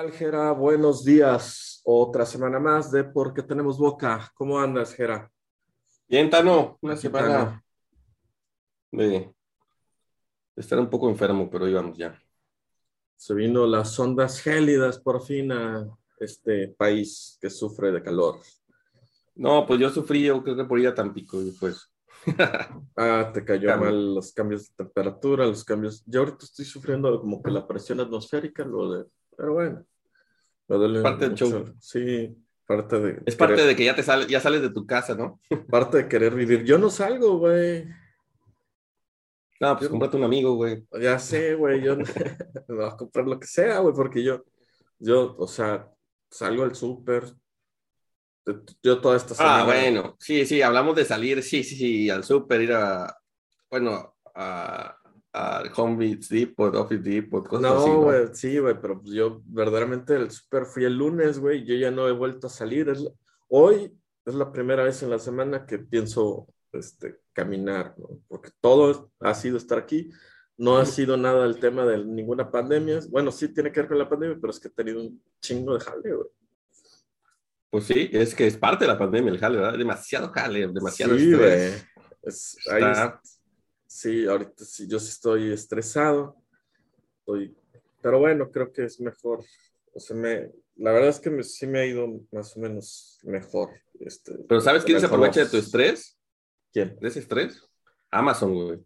tal, Gera? Buenos días. Otra semana más de Porque Tenemos Boca. ¿Cómo andas, Gera? Bien, Tano. Una semana de, de estar un poco enfermo, pero íbamos ya. Se vino las ondas gélidas por fin a este país que sufre de calor. No, pues yo sufrí, yo creo que por ir a Tampico y pues. Ah, te cayó Cambio. mal los cambios de temperatura, los cambios. Yo ahorita estoy sufriendo como que la presión atmosférica, lo de. Pero bueno. Me duele Parte del show. Sí, parte de. Es parte de que ya te sales, ya sales de tu casa, ¿no? parte de querer vivir. Yo no salgo, güey. No, pues cómprate un amigo, güey. Ya sé, güey, yo me voy a comprar lo que sea, güey, porque yo, yo, o sea, salgo al súper, yo toda esta semana. Ah, bueno. Sí, sí, hablamos de salir, sí, sí, sí, al súper, ir a, bueno, a, a Home Depot, Office Depot, cosas así, No, ¿no? güey, sí, güey, pero pues yo verdaderamente el súper fui el lunes, güey, yo ya no he vuelto a salir. Es la- hoy es la primera vez en la semana que pienso, este, caminar, ¿no? Porque todo ha sido estar aquí. No ha sido nada el tema de ninguna pandemia. Bueno, sí tiene que ver con la pandemia, pero es que he tenido un chingo de jale, güey. Pues sí, es que es parte de la pandemia el jale, ¿verdad? Demasiado jale, demasiado Sí, estrés. Es- ahí Está- es- sí, ahorita sí, yo sí estoy estresado. Estoy, pero bueno, creo que es mejor. O sea, me, la verdad es que me- sí me ha ido más o menos mejor. Este, Pero ¿sabes quién se aprovecha de tu estrés? ¿Quién? ¿De ese estrés? Amazon, güey.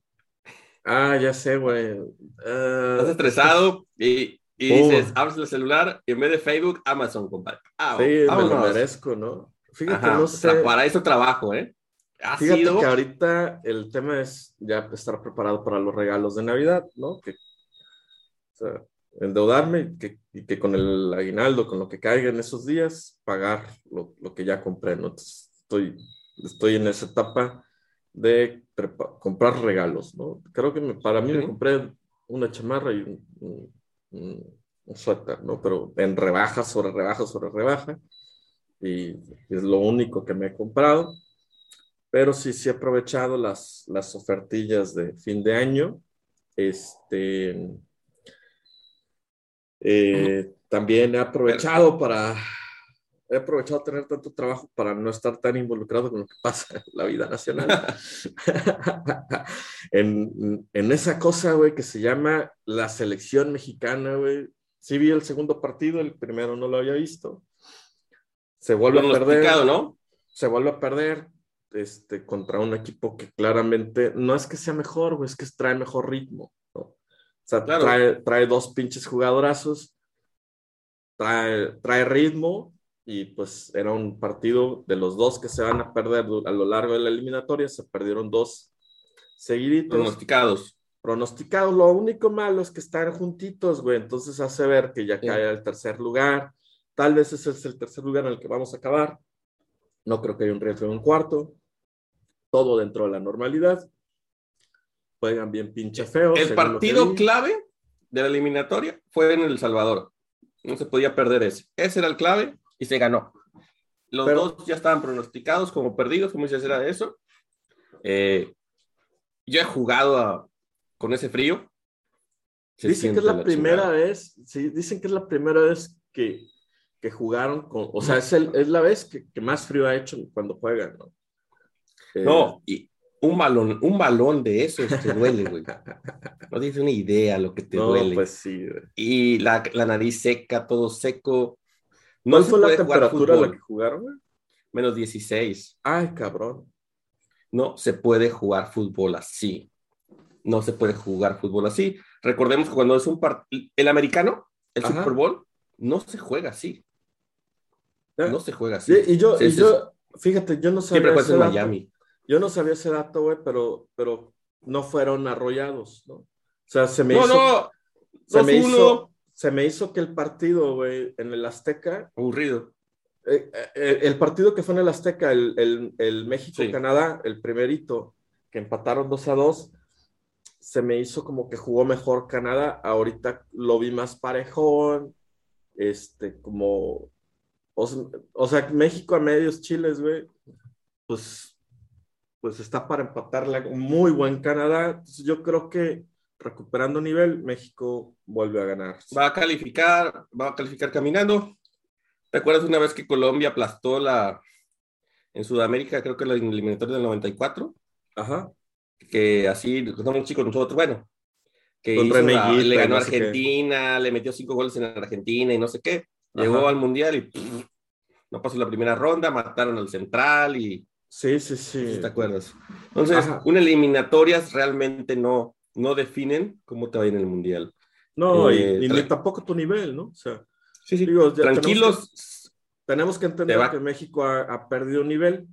Ah, ya sé, güey. Ah, Estás estresado y, y Oh. dices, abres el celular y en vez de Facebook, Amazon, compadre. Ah, sí, me lo merezco, ¿no? Fíjate, Ajá, no o sea, sé. para eso trabajo, ¿eh? Ha Fíjate sido... que ahorita el tema es ya estar preparado para los regalos de Navidad, ¿no? Que, o sea, endeudarme y que, y que con el aguinaldo, con lo que caiga en esos días, pagar lo, lo que ya compré, ¿no? Entonces, estoy, estoy en esa etapa de comprar regalos, ¿no? Creo que me- para mí me compré una chamarra y un, un- un- un suéter, ¿no? Pero en rebaja, sobre rebaja, sobre rebaja. Y es lo único que me he comprado pero sí, sí he aprovechado las, las ofertillas de fin de año. Este, eh, también he aprovechado para, he aprovechado tener tanto trabajo para no estar tan involucrado con lo que pasa en la vida nacional. en, en esa cosa, güey, que se llama la selección mexicana, güey. Sí vi el segundo partido, el primero no lo había visto. Se vuelve a perder ¿no? se vuelve a perder este, contra un equipo que claramente no es que sea mejor, güey, es que trae mejor ritmo. ¿no? O sea, Claro. trae, trae dos pinches jugadorazos, trae, trae ritmo y pues era un partido de los dos que se van a perder a lo largo de la eliminatoria, se perdieron dos seguiditos Pronosticados. pronosticados. Lo único malo es que están juntitos, güey. Entonces hace ver que ya Sí. cae al tercer lugar. Tal vez ese es el tercer lugar en el que vamos a acabar. No creo que haya un riesgo en un cuarto. Todo dentro de la normalidad. Juegan bien pinche feo. El partido clave de la eliminatoria fue en El Salvador. No se podía perder ese. Ese era el clave y se ganó. Los Pero- dos ya estaban pronosticados como perdidos, como dices, era eso. Eh, yo he jugado a- con ese frío. Se Dicen que es la primera chingada. vez, sí, dicen que es la primera vez que, que jugaron con, o sea, es, el- es la vez que, que más frío ha hecho cuando juegan, ¿no? Eh, No, y un balón, un balón de esos te duele, güey. No tienes una idea lo que te no, duele. pues sí, güey. Y la, la nariz seca, todo seco. No ¿Cuál se fue la temperatura a la que jugaron, güey? Menos 16. Ay, cabrón. No se puede jugar fútbol así. No se puede jugar fútbol así. Recordemos que cuando es un partido, el americano, el Ajá. Super Bowl, no se juega así. No se juega así. Sí, y yo, Sí, y sí, yo, fíjate, yo no Siempre sabía juegas ese en. Miami. Yo no sabía ese dato, güey, pero, pero no fueron arrollados, ¿no? O sea, se me No, hizo, no. se me 2-1. hizo, se me hizo que el partido, güey, en el Azteca, Aburrido. eh, eh, el partido que fue en el Azteca, el, el, el México-Canadá, el primerito, que empataron 2 a 2, se me hizo como que jugó mejor Canadá. Ahorita lo vi más parejón, este, como, o, sea- o sea, México a medios chiles, güey, pues, pues está para empatarle a un muy buen Canadá. Entonces, yo creo que recuperando nivel, México vuelve a ganar. Va a calificar, va a calificar caminando. ¿Te acuerdas una vez que Colombia aplastó la en Sudamérica, creo que la eliminatoria del 94? Ajá. Que así, somos chicos nosotros, bueno, que hizo Higuita le ganó a no sé qué. Argentina, le metió cinco goles en Argentina y no sé qué. Llegó Ajá. al Mundial y pff, no pasó la primera ronda, mataron al central y Sí, sí, sí. ¿Sí ¿Te acuerdas? Entonces, Ajá. una eliminatorias realmente no, no definen cómo te va a ir en el mundial. No, y- Eh, y, ni tampoco tu nivel, ¿no? O sea, Sí, sí. digo, ya tenemos Tranquilos. que- Tenemos que entender que México ha, ha perdido nivel,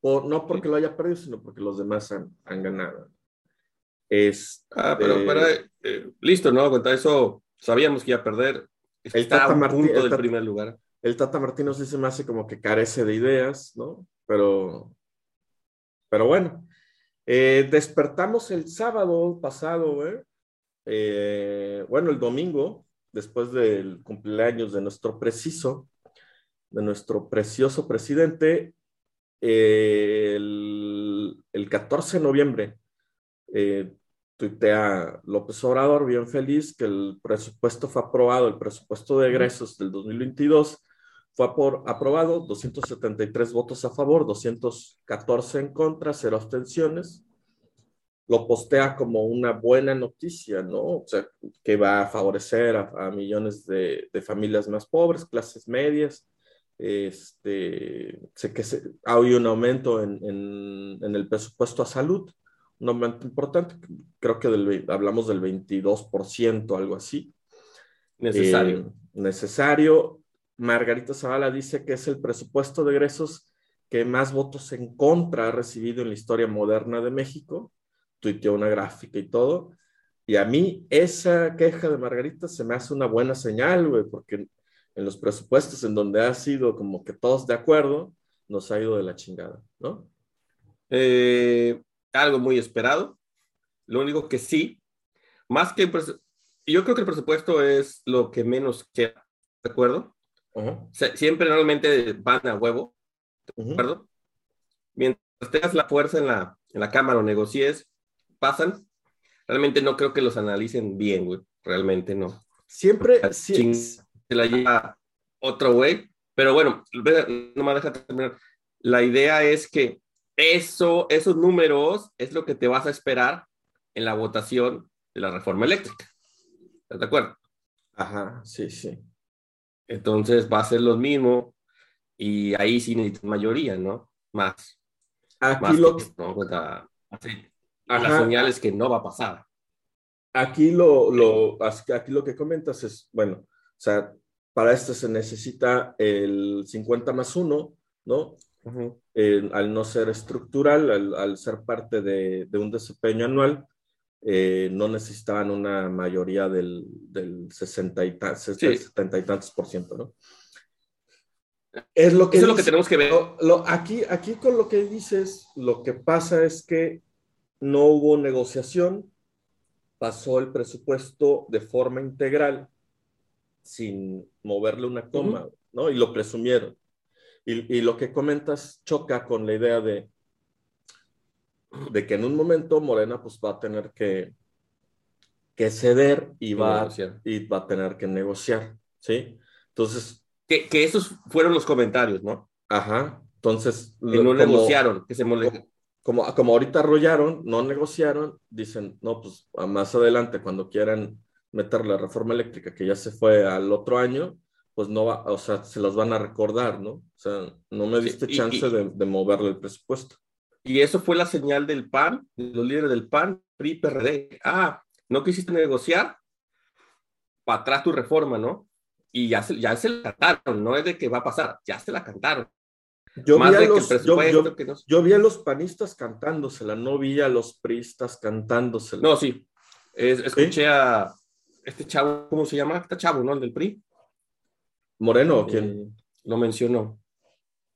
por, no porque lo haya perdido, sino porque los demás han, han ganado. Es, Ah, pero, eh, pero, eh, listo, ¿no? Contra eso sabíamos que iba a perder. El Está a Tata un punto el del Tata- primer lugar. el Tata Martino sí se me hace como que carece de ideas, ¿no? Pero, pero bueno, Eh, despertamos el sábado pasado, güey. Eh, bueno, el domingo, después del cumpleaños de nuestro preciso, de nuestro precioso presidente, eh, el, el 14 de noviembre, eh, tuitea López Obrador, bien feliz, que el presupuesto fue aprobado, el presupuesto de egresos del 2022 fue aprobado, 273 votos a favor, 214 en contra, cero abstenciones. Lo postea como una buena noticia, ¿no? O sea, que va a favorecer a, a millones de, de familias más pobres, clases medias. Este, sé que se, hay un aumento en, en, en el presupuesto a salud, un aumento importante, creo que del, hablamos del 22%, algo así. Necesario. Eh, necesario. Margarita Zavala dice que es el presupuesto de egresos que más votos en contra ha recibido en la historia moderna de México. Tuiteó una gráfica y todo. Y a mí esa queja de Margarita se me hace una buena señal, güey, porque en los presupuestos en donde ha sido como que todos de acuerdo, nos ha ido de la chingada, ¿no? Eh, algo muy esperado. Lo único que sí, más que yo creo que el presupuesto es lo que menos queda, ¿de acuerdo? Siempre normalmente van a huevo. ¿de acuerdo? Mientras tengas la fuerza en la, en la cámara o negocies, pasan. Realmente no creo que los analicen bien, güey. Realmente no. Siempre, La sí, ching- se la lleva otro güey. Pero bueno, no me deja terminar. La idea es que eso, esos números es lo que te vas a esperar en la votación de la reforma eléctrica. ¿Estás de acuerdo? ajá, sí, sí. Entonces va a ser lo mismo y ahí sí necesitas mayoría, ¿no? Más. Aquí más lo, que, ¿no? Contra- así. Y Ajá. la señal es que no va a pasar. Aquí lo, lo, aquí lo que comentas es, bueno, o sea, para esto se necesita el 50 más 1, ¿no? Eh, al no ser estructural, al, al ser parte de, de un desempeño anual, eh, no necesitaban una mayoría del, del 60 y ta- 70 y tantos por ciento, ¿no? Es lo que Eso es lo que tenemos que ver. lo- lo- aquí, aquí con lo que dices, lo que pasa es que no hubo negociación, pasó el presupuesto de forma integral, sin moverle una coma, ¿no? Y lo presumieron. Y, y lo que comentas choca con la idea de, de que en un momento Morena pues va a tener que, que ceder y va, y va a tener que negociar, ¿sí? Entonces, Que, que esos fueron los comentarios, ¿no? ajá, entonces... Que no como- negociaron, que se mole- como, como ahorita arrollaron, no negociaron, dicen, no, pues más adelante, cuando quieran meter la reforma eléctrica que ya se fue al otro año, pues no va, o sea, se las van a recordar, ¿no? O sea, no me Sí, diste y- chance y- de, de moverle el presupuesto. Y eso fue la señal del PAN, de los líderes del PAN, PRI, PRD. Ah, no quisiste negociar, para atrás tu reforma, ¿no? Y ya se, ya se la cantaron, no es de que va a pasar, ya se la cantaron. Yo Más vi, a los, yo, yo- que no- yo vi a los panistas cantándosela, no vi a los priistas cantándosela. No, sí. Es- escuché a este chavo, ¿cómo se llama? Este chavo, ¿no? El del PRI. ¿Moreno quién? Eh, lo mencionó.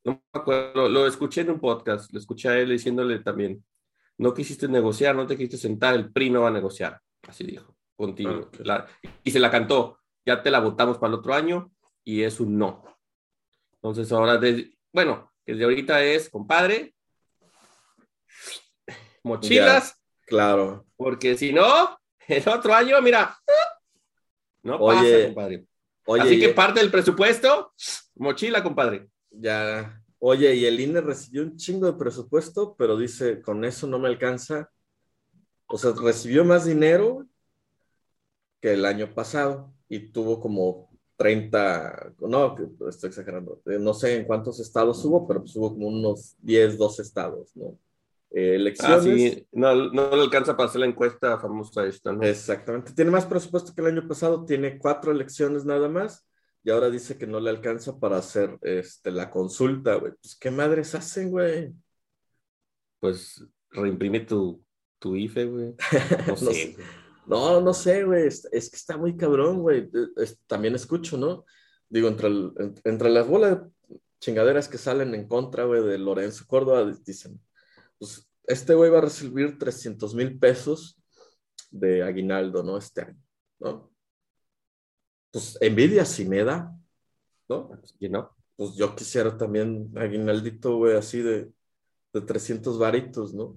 No me acuerdo, lo escuché en un podcast, lo escuché a él diciéndole también, no quisiste negociar, no te quisiste sentar, el PRI no va a negociar, así dijo, contigo. Ah, ok. La- y se la cantó, ya te la votamos para el otro año y es un no. Entonces ahora, desde- bueno, desde ahorita es, compadre, mochilas, Claro. porque si no, El otro año, mira, no pasa, compadre. Así que parte del presupuesto, mochila, compadre. Ya. Oye, y el INE recibió un chingo de presupuesto, pero dice, con eso no me alcanza. O sea, recibió más dinero que el año pasado y tuvo como 30, no, estoy exagerando, eh, no sé en cuántos estados hubo, pero pues hubo como unos 10, 12 estados, ¿no? Eh, elecciones. Ah, sí, no, no le alcanza para hacer la encuesta famosa esta, ¿no? Exactamente, tiene más presupuesto que el año pasado, tiene cuatro elecciones nada más, y ahora dice que no le alcanza para hacer este, la consulta, güey. Pues, ¿qué madres hacen, güey? Pues reimprime tu, tu IFE, güey. No, sé. no, no sé, güey. Es, que está muy cabrón, güey. también escucho, ¿no? Digo, entre, entre las bolas de chingaderas que salen en contra, güey, de Lorenzo Córdoba, dicen, pues este güey va a recibir 300 mil pesos de aguinaldo, ¿no? Este año, ¿no? Pues envidia si me da, ¿no? Y no, pues yo quisiera también aguinaldito, güey, así de, de 300 varitos, ¿no?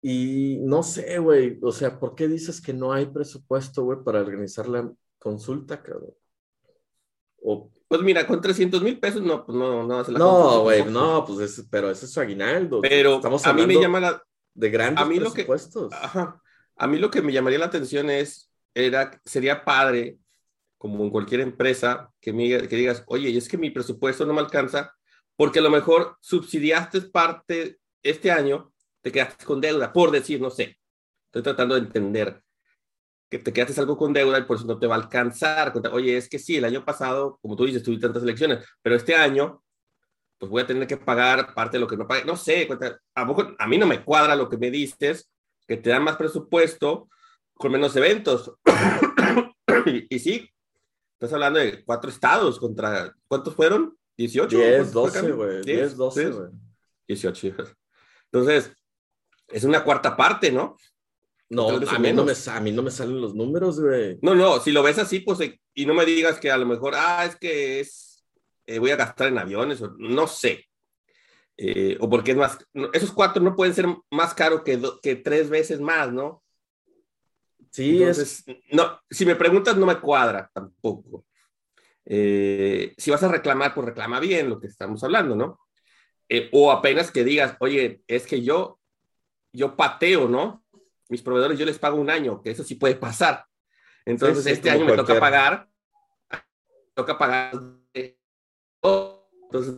Y no sé, güey, o sea, ¿por qué dices que no hay presupuesto, güey, para organizar la consulta, cabrón? O pues mira, con 300 mil pesos no, pues no, no hace la No, güey, no, pues es, pero ese es su aguinaldo. Pero Estamos a mí me llama la... De grandes a mí presupuestos. Lo que, ajá, a mí lo que me llamaría la atención es, era, sería padre, como en cualquier empresa, que, me, que digas, oye, es que mi presupuesto no me alcanza, porque a lo mejor subsidiaste parte este año, te quedaste con deuda, por decir, no sé. Estoy tratando de entender que te quedaste algo con deuda y por eso no te va a alcanzar. Oye, es que sí, el año pasado, como tú dices, tuve tantas elecciones, pero este año, pues voy a tener que pagar parte de lo que no pagué. No sé, a, a mí no me cuadra lo que me dices, que te dan más presupuesto con menos eventos. y, sí, estás hablando de cuatro estados contra, ¿cuántos fueron? 18. 10, 12, güey. 10, 12, güey. 18. Entonces, es una cuarta parte, ¿no? No, a mí no, me, a mí no me salen los números, güey. No, no, si lo ves así, pues, y no me digas que a lo mejor, ah, es que es, eh, voy a gastar en aviones, o, no sé. Eh, o porque es más, esos cuatro no pueden ser más caros que, que tres veces más, ¿no? Sí, es... no, si me preguntas, no me cuadra tampoco. si vas a reclamar, pues reclama bien lo que estamos hablando, ¿no? o apenas que digas, oye, es que yo, yo pateo, ¿no? mis proveedores yo les pago un año, que eso sí puede pasar. Entonces, este año me toca pagar, toca pagar. Entonces,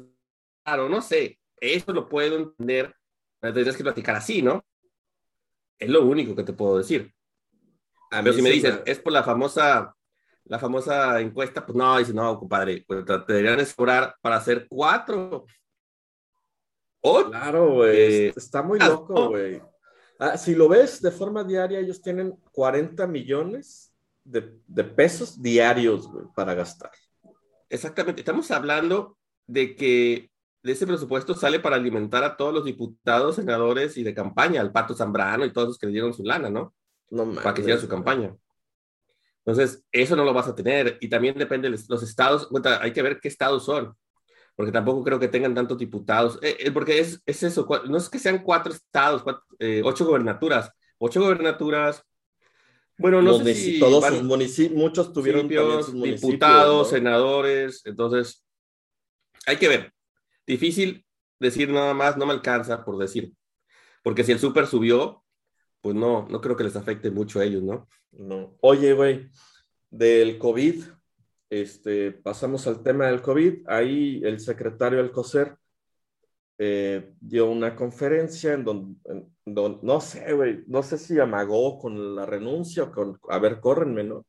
claro, no sé, eso lo puedo entender, tendrías que platicar así, ¿no? Es lo único que te puedo decir. A Pero si me dices, es por la famosa, la famosa encuesta, pues no, dice, no, compadre, pues te deberían cobrar para hacer cuatro. Claro, güey, eh, está muy loco, güey. Ah, si lo ves de forma diaria, ellos tienen 40 millones de, pesos diarios para gastar. Exactamente. Estamos hablando de que de ese presupuesto sale para alimentar a todos los diputados, senadores y de campaña, al Pato Zambrano y todos los que le dieron su lana, ¿no? No Para que sigan su campaña. Entonces, eso no lo vas a tener. Y también depende de los estados. hay que ver qué estados son porque tampoco creo que tengan tantos diputados, eh, eh, porque es, es, eso, no es que sean cuatro estados, eh, ocho gobernaturas, ocho gobernaturas, bueno, no sé si todos sus municipios, muchos tuvieron sus diputados, senadores, entonces hay que ver. Difícil decir nada más, no me alcanza por decir, porque si el súper subió, pues no, no creo que les afecte mucho a ellos, ¿no? No. Oye, güey, del COVID, este, pasamos al tema del COVID. Ahí el secretario Alcocer eh, dio una conferencia en donde, no sé, güey, no sé si amagó con la renuncia o con, a ver, córrenme, ¿no?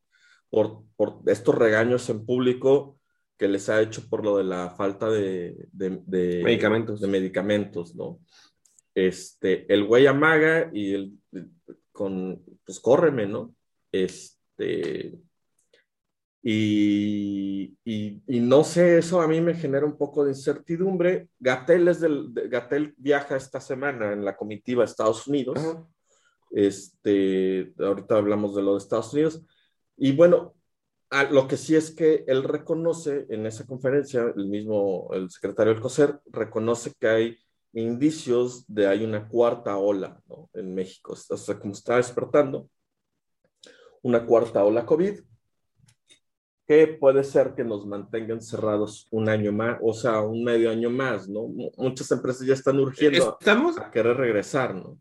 Por, por estos regaños en público que les ha hecho por lo de la falta de, de, medicamentos. de medicamentos, ¿no? Este, el güey amaga y el, con, pues córreme, ¿no? Este, y, y, no sé, eso a mí me genera un poco de incertidumbre. Gatel, es del, Gatel viaja esta semana en la comitiva a Estados Unidos. Este, ahorita hablamos de lo de Estados Unidos. Y bueno, lo que sí es que él reconoce en esa conferencia, el mismo, el secretario del COSER, reconoce que hay indicios de hay una cuarta ola ¿no? en México. O sea, como está despertando, una cuarta ola COVID, que puede ser que nos mantengan cerrados un año más, o sea, un medio año más, ¿no? Muchas empresas ya están urgiendo Estamos, a querer regresar, ¿no?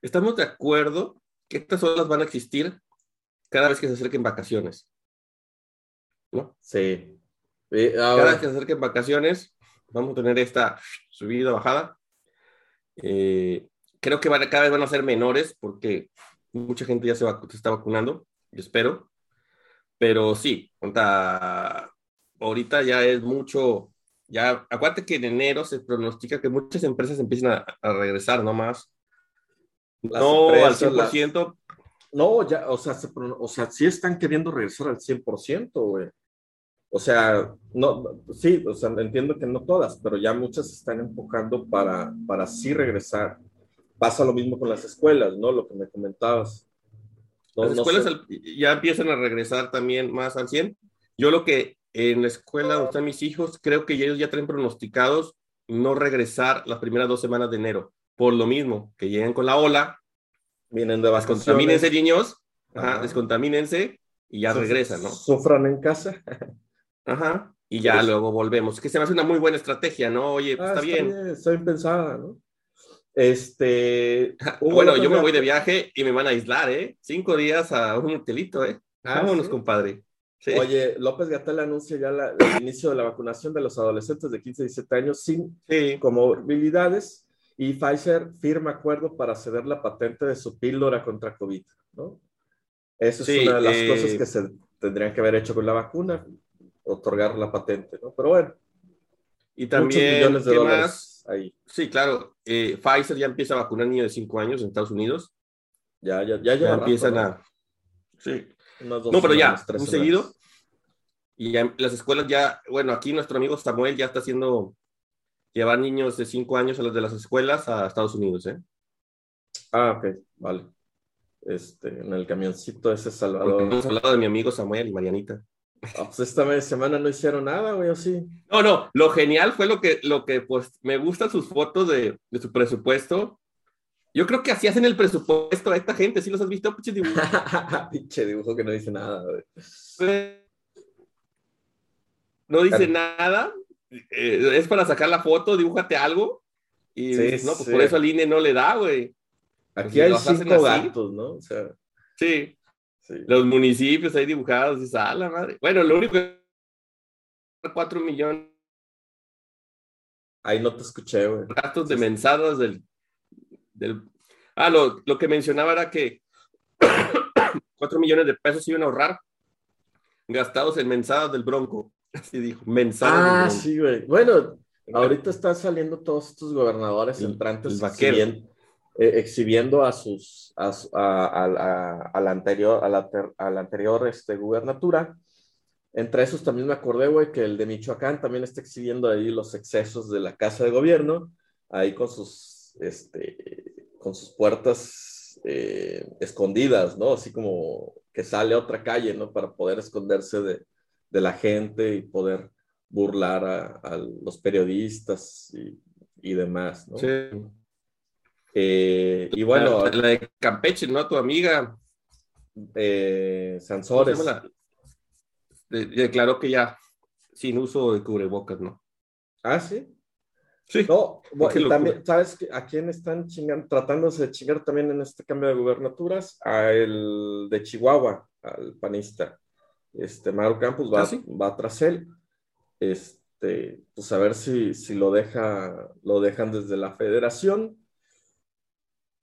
Estamos de acuerdo que estas olas van a existir cada vez que se acerquen vacaciones. ¿No? Sí. Cada vez que se acerquen vacaciones, vamos a tener esta subida, bajada. Eh, creo que cada vez van a ser menores porque mucha gente ya se, se está vacunando, yo espero. Pero sí, ahorita ya es mucho, ya, acuérdate que en enero se pronostica que muchas empresas empiezan a, a regresar nomás. no al 100%. No, ya, o sea, o sea, sí están queriendo regresar al 100%, güey. O sea, no, sí, o sea, entiendo que no todas, pero ya muchas están empujando para, para sí regresar. Pasa lo mismo con las escuelas, ¿no? Lo que me comentabas. las escuelas ya empiezan a regresar también más al 100. Yo lo que en la escuela donde están mis hijos, creo que ellos ya tienen pronosticados no regresar las primeras dos semanas de enero. Por lo mismo, que lleguen con la ola. Vienen de vacaciones. Descontamínense, niños. Ajá, descontamínense y ya regresan, ¿no? Sufran en casa. Ajá. Y ya luego volvemos. Que se me hace una muy buena estrategia, ¿no? Oye, pues ah, está, bien. Está bien pensada, ¿no? Este. bueno, yo me voy de viaje y me van a aislar, ¿eh? Cinco días a un hotelito, ¿eh? Ah, Vámonos, compadre. Oye, López Gatel anuncia ya el inicio de la vacunación de los adolescentes de 15 a 17 años sin comorbilidades y Pfizer firma acuerdo para ceder la patente de su píldora contra COVID, ¿no? Esa es una de las cosas eh, que se tendrían que haber hecho con la vacuna otorgar la patente, ¿no? Pero bueno. Y también, millones de dólares ahí. Sí, claro. Eh, Pfizer ya empieza a vacunar niños de 5 años en Estados Unidos. Ya, ya, ya, ya empiezan a. Sí. no, pero ya, muy seguido. Y ya, las escuelas ya, bueno, aquí nuestro amigo Samuel ya está haciendo llevar niños de 5 años a los de las escuelas a Estados Unidos, ¿eh? Ah, ok, vale. Este, en el camioncito ese Salvador. hemos hablado de mi amigo Samuel y Marianita. Pues esta semana no hicieron nada, güey, ¿o sí? No, no, lo genial fue lo que, lo que pues, me gustan sus fotos de, de su presupuesto. Yo creo que así hacen el presupuesto a esta gente, ¿sí los has visto? Pinche dibujo. Pinche dibujo que no dice nada, güey. No dice nada, eh, es para sacar la foto, dibújate algo. Y no, pues por eso al INE no le da, güey. Aquí hay cinco gatos, ¿no? O sea. Sí. Los municipios ahí dibujados, y ah, la madre. Bueno, lo único que 4 millones. Ahí no te escuché, güey. Gastos de mensadas del, del... Ah, lo, lo, que mencionaba era que 4 millones de pesos iban a ahorrar gastados en mensadas del Bronco. Así dijo, mensadas. Ah, sí, güey. Bueno, ahorita están saliendo todos estos gobernadores entrantes el eh, exhibiendo a sus, a, a, la anterior, a la, a la anterior este, gubernatura. Entre esos también me acordé, que el de Michoacán también está exhibiendo ahí los excesos de la casa de gobierno, ahí con sus, este, con sus puertas eh, escondidas, ¿no? Así como que sale a otra calle, ¿no? Para poder esconderse de, de la gente y poder burlar a, a los periodistas y, y demás, ¿no? Sí. Eh, y bueno. La, de Campeche, ¿no? Tu amiga. Eh, Sansores. Declaró que ya sin uso de cubrebocas, ¿no? Ah, sí. Sí. No, también, ¿sabes a quién están chingando, tratándose de chingar también en este cambio de gubernaturas? A el de Chihuahua, al panista. Este, Mauro Campos va, ¿Ah, va tras él. Este, pues a ver si, si lo, deja, lo dejan desde la federación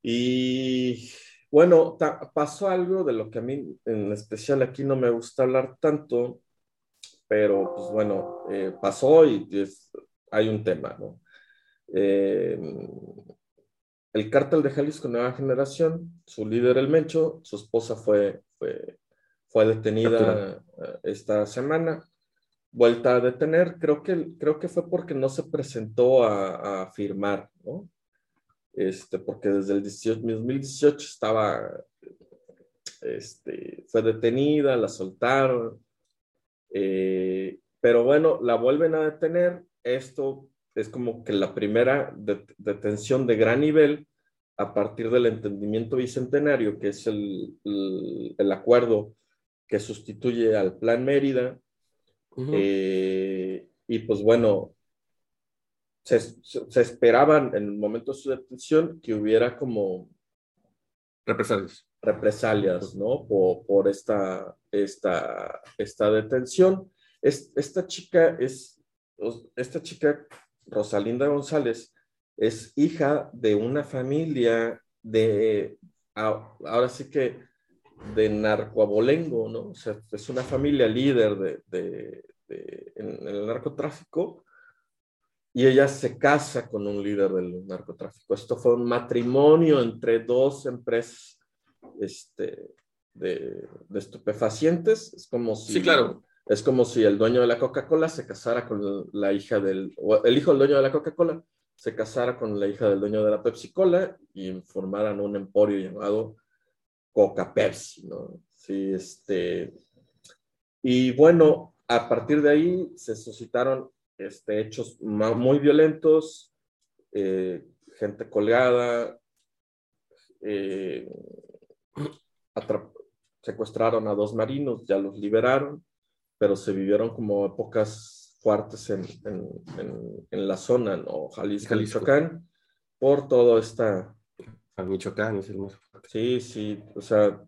y bueno, pasó algo de lo que a mí en especial aquí no me gusta hablar tanto, pero pues bueno, eh, pasó y hay un tema, ¿no? Eh, el cártel de Jalisco Nueva Generación, su líder el Mencho, su esposa fue, fue, fue detenida eh, esta semana, vuelta a detener, creo que, creo que fue porque no se presentó a, a firmar, ¿no? Este, porque desde el 2018 estaba, este, fue detenida, la soltaron, eh, pero bueno, la vuelven a detener. Esto es como que la primera detención de gran nivel a partir del entendimiento bicentenario, que es el, el, acuerdo que sustituye al Plan Mérida. Eh, y pues bueno, se, se, esperaban en el momento de su detención que hubiera como represalias, represalias ¿no? Por, por esta, esta, esta detención. esta chica es, esta chica, Rosalinda González, es hija de una familia de, ahora sí que de narcoabolengo, ¿no? O sea, es una familia líder de, de, en, el narcotráfico y ella se casa con un líder del narcotráfico. Esto fue un matrimonio entre dos empresas este, de, estupefacientes. Es como si... Sí, claro. Es como si el dueño de la Coca-Cola se casara con la hija del... el hijo del dueño de la Coca-Cola se casara con la hija del dueño de la Pepsi Cola y formaran un emporio llamado Coca Pepsi, ¿no? Sí, este. Y bueno, a partir de ahí se suscitaron este, hechos muy violentos, eh, gente colgada, eh, secuestraron a dos marinos, ya los liberaron, pero se vivieron como épocas fuertes en, en, en, la zona, ¿no? Jalisco, Michoacán, por todo esta... Michoacán es el más fuerte. Sí, sí, o sea,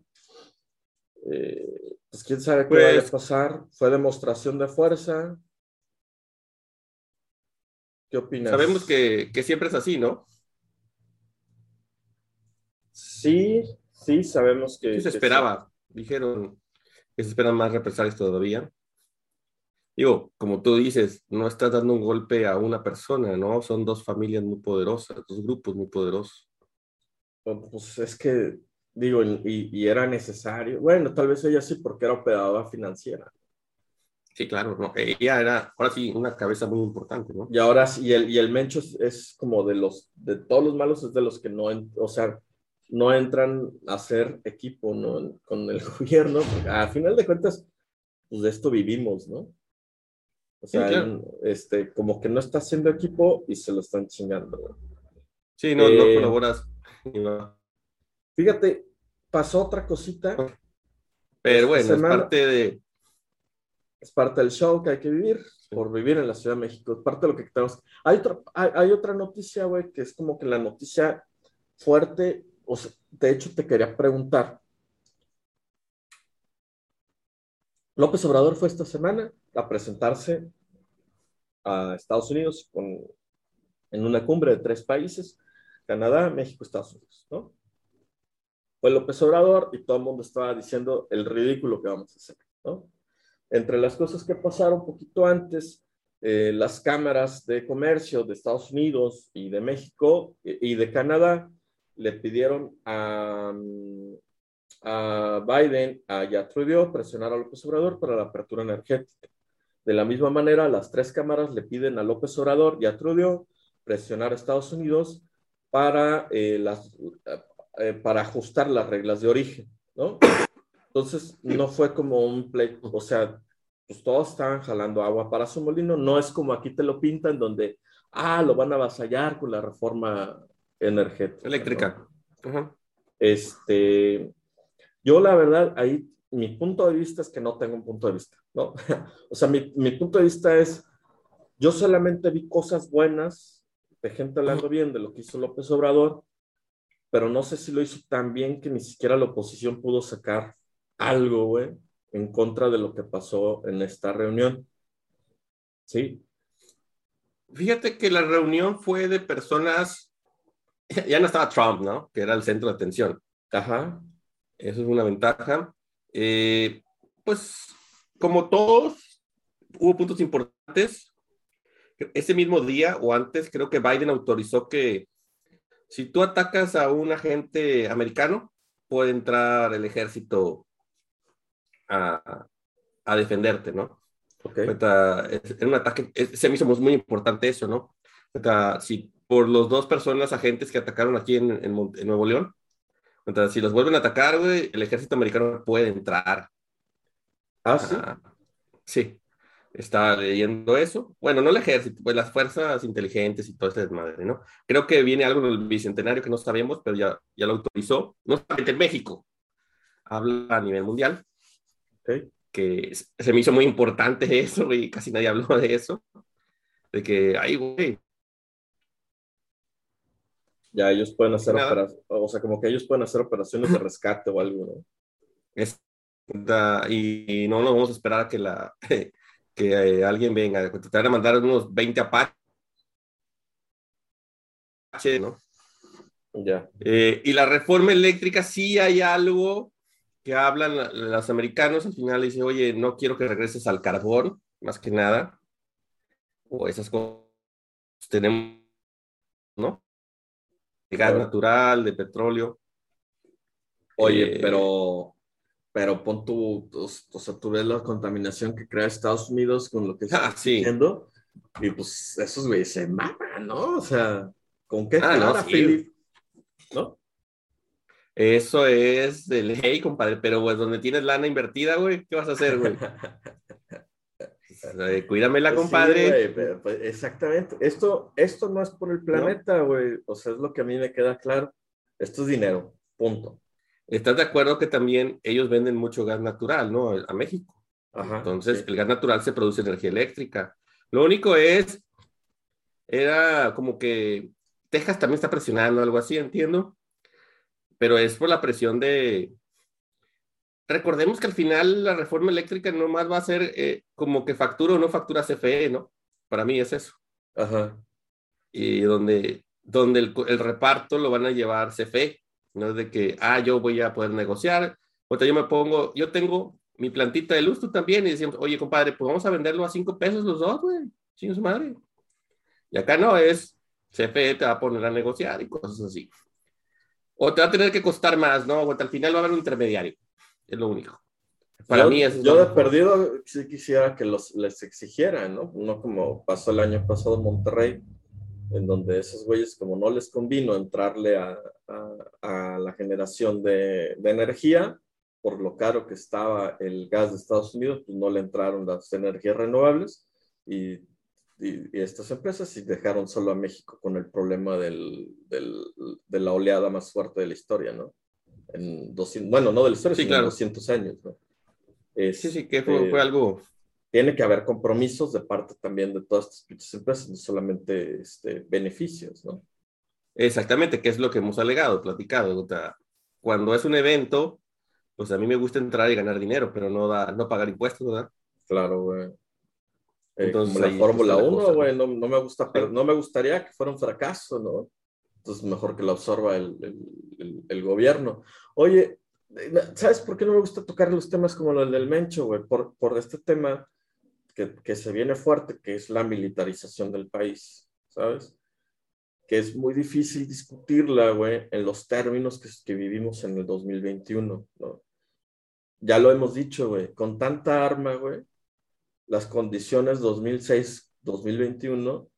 eh, pues quién sabe qué va a pues pasar. Fue demostración de fuerza. ¿Qué opinas? Sabemos que, que siempre es así, ¿no? Sí, sí, sabemos que... Sí se esperaba. Dijeron que se esperan más represalias todavía digo, como tú dices, no estás dando un golpe a una persona, ¿no? Son dos familias muy poderosas, dos grupos muy poderosos. Pues es que, digo, y, era necesario. Bueno, tal vez ella sí, porque era operadora financiera. Sí, claro, no, ella era, ahora sí, una cabeza muy importante, ¿no? Y ahora sí, y el, y el Mencho es, como de los, de todos los malos, es de los que no, o sea, no entran a ser equipo, ¿no? Con el gobierno, a final de cuentas, pues de esto vivimos, ¿no? O sea, este, como que no está haciendo equipo y se lo están chingando. Sí, no, no eh, colaboras. Fíjate, pasó otra cosita. Pero bueno, es parte de. Es parte del show que hay que vivir, por vivir en la Ciudad de México. Es parte de lo que tenemos. Hay, otra, hay, otra noticia, güey, que es como que la noticia fuerte. O sea, de hecho, te quería preguntar. López Obrador fue esta semana a presentarse a Estados Unidos con, en una cumbre de tres países, Canadá, México, Estados Unidos, ¿no? Fue López Obrador y todo el mundo estaba diciendo el ridículo que vamos a hacer, ¿no? Entre las cosas que pasaron un poquito antes, eh, las cámaras de comercio de Estados Unidos y de México y de Canadá le pidieron a, a Biden, a ya presionar a López Obrador para la apertura energética. De la misma manera, las tres cámaras le piden a López Obrador y a Trudeau presionar a Estados Unidos para, eh, eh, para ajustar las reglas de origen, ¿no? Entonces, no fue como un play, o sea, pues todos estaban jalando agua para su molino, no es como aquí te lo pintan donde, ah, lo van a avasallar con la reforma energética. Eléctrica. Este, yo la verdad, ahí mi punto de vista es que no tengo un punto de vista, ¿no? o sea, mi, mi, punto de vista es, yo solamente vi cosas buenas de gente hablando bien de lo que hizo López Obrador, pero no sé si lo hizo tan bien que ni siquiera la oposición pudo sacar algo, güey, en contra de lo que pasó en esta reunión. Sí. Fíjate que la reunión fue de personas, ya no estaba Trump, ¿no? Que era el centro de atención. Ajá. Eso es una ventaja. Eh, pues como todos, hubo puntos importantes. Ese mismo día o antes, creo que Biden autorizó que si tú atacas a un agente americano, puede entrar el ejército a, a defenderte, ¿no? Okay. En un ataque, se me hizo muy importante eso, ¿no? Si por los dos personas agentes que atacaron aquí en, en Nuevo León, si los vuelven a atacar, güey, el ejército americano puede entrar. Ah, sí. sí. estaba leyendo eso. Bueno, no el ejército, pues las fuerzas inteligentes y todo este desmadre, ¿no? Creo que viene algo del bicentenario que no sabemos, pero ya, ya lo autorizó. No solamente en México, habla a nivel mundial. Que se me hizo muy importante eso y casi nadie habló de eso. De que, ay, güey. Ya ellos pueden hacer operaciones, o sea, como que ellos pueden hacer operaciones de rescate o algo, ¿no? Es, y no nos vamos a esperar a que la que eh, alguien venga, te van a mandar unos 20 Apache, ¿no? Ya. Eh, y la reforma eléctrica sí hay algo que hablan los americanos, al final dice, oye, no quiero que regreses al carbón, más que nada, o esas cosas tenemos, ¿no? De gas natural, de petróleo. Oye, eh, pero pero pon tu, o, sea, tú ves la contaminación que crea Estados Unidos con lo que está ah, haciendo, y pues esos güeyes se maman, ¿no? O sea, ¿con qué ah, no, Philip? ¿No? Eso es de ley, compadre, pero pues donde tienes lana invertida, güey, ¿qué vas a hacer, güey? Cuídamela, pues compadre. Pues, exactamente. Esto, esto no es por el planeta, güey. O sea, es lo que a mí me queda claro. Esto es dinero, punto. ¿Estás de acuerdo que también ellos venden mucho gas natural, ¿no? A México. Entonces, el gas natural se produce energía eléctrica. Lo único es, era como que Texas también está presionando, algo así, entiendo. Pero es por la presión de... Recordemos que al final la reforma eléctrica no más va a ser eh, como que factura o no factura CFE, ¿no? Para mí es eso. Ajá. Y donde, donde el, el reparto lo van a llevar CFE. No es de que, ah, yo voy a poder negociar. O yo me pongo, yo tengo mi plantita de luz, tú también, y decimos, oye, compadre, pues vamos a venderlo a cinco pesos los dos, güey. Sin su madre. Y acá no, es CFE te va a poner a negociar y cosas así. O te va a tener que costar más, ¿no? O al final va a haber un intermediario. Es lo único. Para mí es Yo de perdido sí quisiera que los, les exigieran, ¿no? No como pasó el año pasado en Monterrey, en donde esos güeyes, como no les convino entrarle a, a, la generación de, de, energía, por lo caro que estaba el gas de Estados Unidos, pues no le entraron las energías renovables y, y, estas empresas y dejaron solo a México con el problema del, del, de la oleada más fuerte de la historia, ¿no? En 200, bueno, no de la historia, sino en 200 años, ¿no? sí, sí, que fue, fue algo tiene que haber compromisos de parte también de todas estas empresas, no solamente este, beneficios, ¿no? Exactamente, que es lo que hemos alegado, platicado. cuando es un evento, pues a mí me gusta entrar y ganar dinero, pero no, da, no pagar impuestos, ¿verdad? Claro, güey. Eh, Entonces, la Fórmula 1, güey, no, no, me gusta, pero no me gustaría que fuera un fracaso, ¿no? Entonces, mejor que lo absorba el, el, el, gobierno. Oye, ¿sabes por qué no me gusta tocar los temas como el del Mencho, güey? Por, por este tema que, se viene fuerte, que es la militarización del país, ¿sabes? Que es muy difícil discutirla, güey, en los términos que, que vivimos en el 2021, ¿no? Ya lo hemos dicho, güey, con tanta arma, güey, las condiciones 2006-2021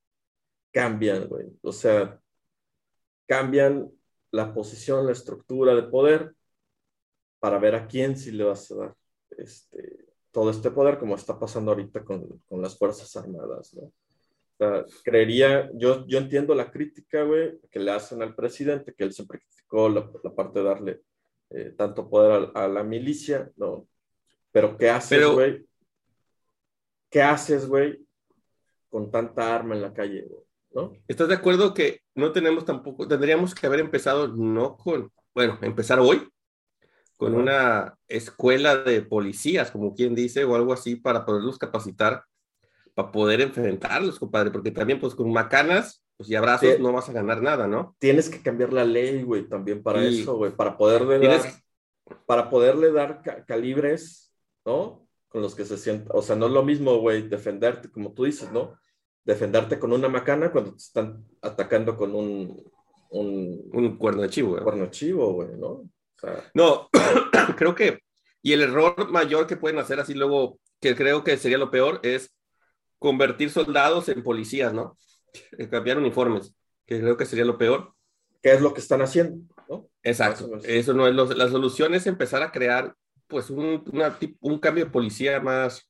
cambian, güey. O sea, cambian la posición, la estructura de poder para ver a quién sí le vas a dar este, todo este poder, como está pasando ahorita con, con las Fuerzas Armadas, ¿no? O sea, creería, yo, yo entiendo la crítica, güey, que le hacen al presidente, que él siempre criticó la, la parte de darle eh, tanto poder a, a, la milicia, ¿no? Pero ¿qué haces, güey? ¿Qué haces, güey, con tanta arma en la calle, güey? ¿No? ¿Estás de acuerdo que no tenemos tampoco, tendríamos que haber empezado no con, bueno, empezar hoy, con una escuela de policías, como quien dice, o algo así, para poderlos capacitar, para poder enfrentarlos, compadre, porque también, pues, con macanas pues, y abrazos no vas a ganar nada, ¿no? Tienes que cambiar la ley, güey, también para eso, güey, para poderle dar, para poderle dar calibres, ¿no? Con los que se sientan, o sea, no es lo mismo, güey, defenderte, como tú dices, ¿no? Defenderte con una macana cuando te están atacando con un... Un, un cuerno de chivo, güey. Cuerno de chivo, güey, ¿no? no, creo que, y el error mayor que pueden hacer así luego, que creo que sería lo peor, es convertir soldados en policías, ¿no? Cambiar uniformes, que creo que sería lo peor. ¿Qué es lo que están haciendo? ¿no? Exacto. Eso no es la solución es empezar a crear, pues, un, un cambio de policía más,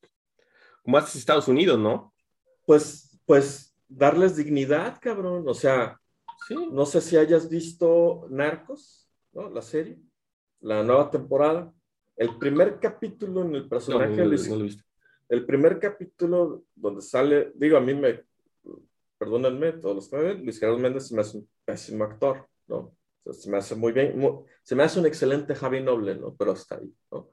haces Estados Unidos, ¿no? Pues, pues, darles dignidad, cabrón. O sea, no sé si hayas visto Narcos, ¿no? La serie, la nueva temporada. El primer capítulo en el personaje no, no, El primer capítulo donde sale, digo, a mí me, perdónenme, todos los que me ven, Luis Gerardo Méndez se me hace un pésimo actor, ¿no? Se me hace muy bien, se me hace un excelente Javi Noble, ¿no? Pero hasta ahí, ¿no?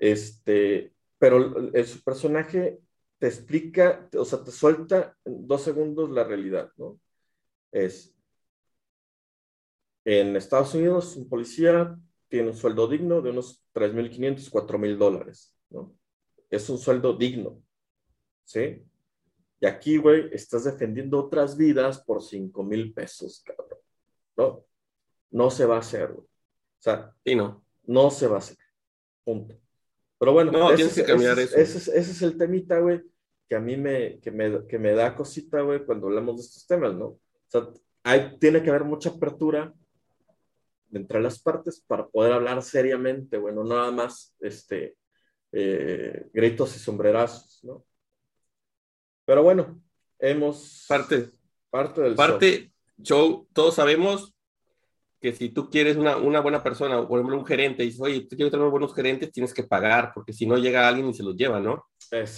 Este, pero su personaje te explica, o sea, te suelta en dos segundos la realidad, ¿no? Es, en Estados Unidos, un policía tiene un sueldo digno de unos 3.500, 4.000 dólares, ¿no? Es un sueldo digno, ¿sí? Y aquí, güey, estás defendiendo otras vidas por 5.000 pesos, cabrón, ¿no? No se va a hacer, güey. O sea, sí, no. No se va a hacer. Punto. Pero bueno, no, ese, que cambiar ese, eso. Ese, ese, es el temita, güey, que a mí me, que me, que me da cosita, güey, cuando hablamos de estos temas, ¿no? O sea, hay, tiene que haber mucha apertura entre las partes para poder hablar seriamente, bueno, no nada más este, eh, gritos y sombrerazos, ¿no? Pero bueno, hemos... Parte. Parte del Parte, show, todos sabemos que si tú quieres una, una, buena persona, o por ejemplo un gerente, y dices, oye, tú quieres tener buenos gerentes, tienes que pagar, porque si no llega alguien y se los lleva, ¿no?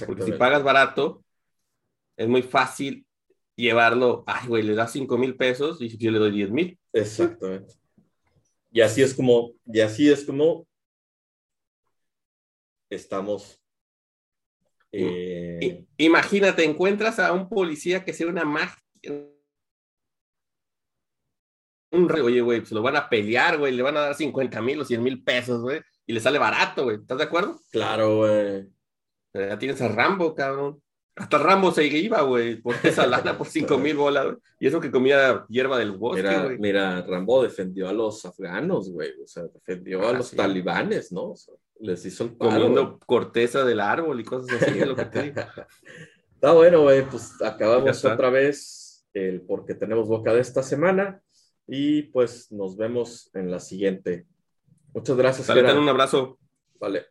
Porque si pagas barato, es muy fácil llevarlo, ay, güey, le das 5 mil pesos y yo le doy 10 mil. Exactamente. Y así es como, y así es como estamos. Eh... Imagínate, encuentras a un policía que sea una magia un rey, oye, güey, se lo van a pelear, güey, le van a dar 50 mil o 100 mil pesos, güey, y le sale barato, güey, ¿estás de acuerdo? Claro, güey. Ya tienes a Rambo, cabrón. Hasta Rambo se iba, güey, por esa lana, por 5 mil bolas, güey. Y eso que comía hierba del bosque, mira, güey. Mira, Rambo defendió a los afganos, güey, o sea, defendió a ah, los talibanes, ¿no? O sea, les hizo el palo, Comiendo corteza del árbol y cosas así, es lo que te digo. Está bueno, güey, pues acabamos otra vez el porque tenemos boca de esta semana. Y pues nos vemos en la siguiente. Muchas gracias. Dale, un abrazo. Vale.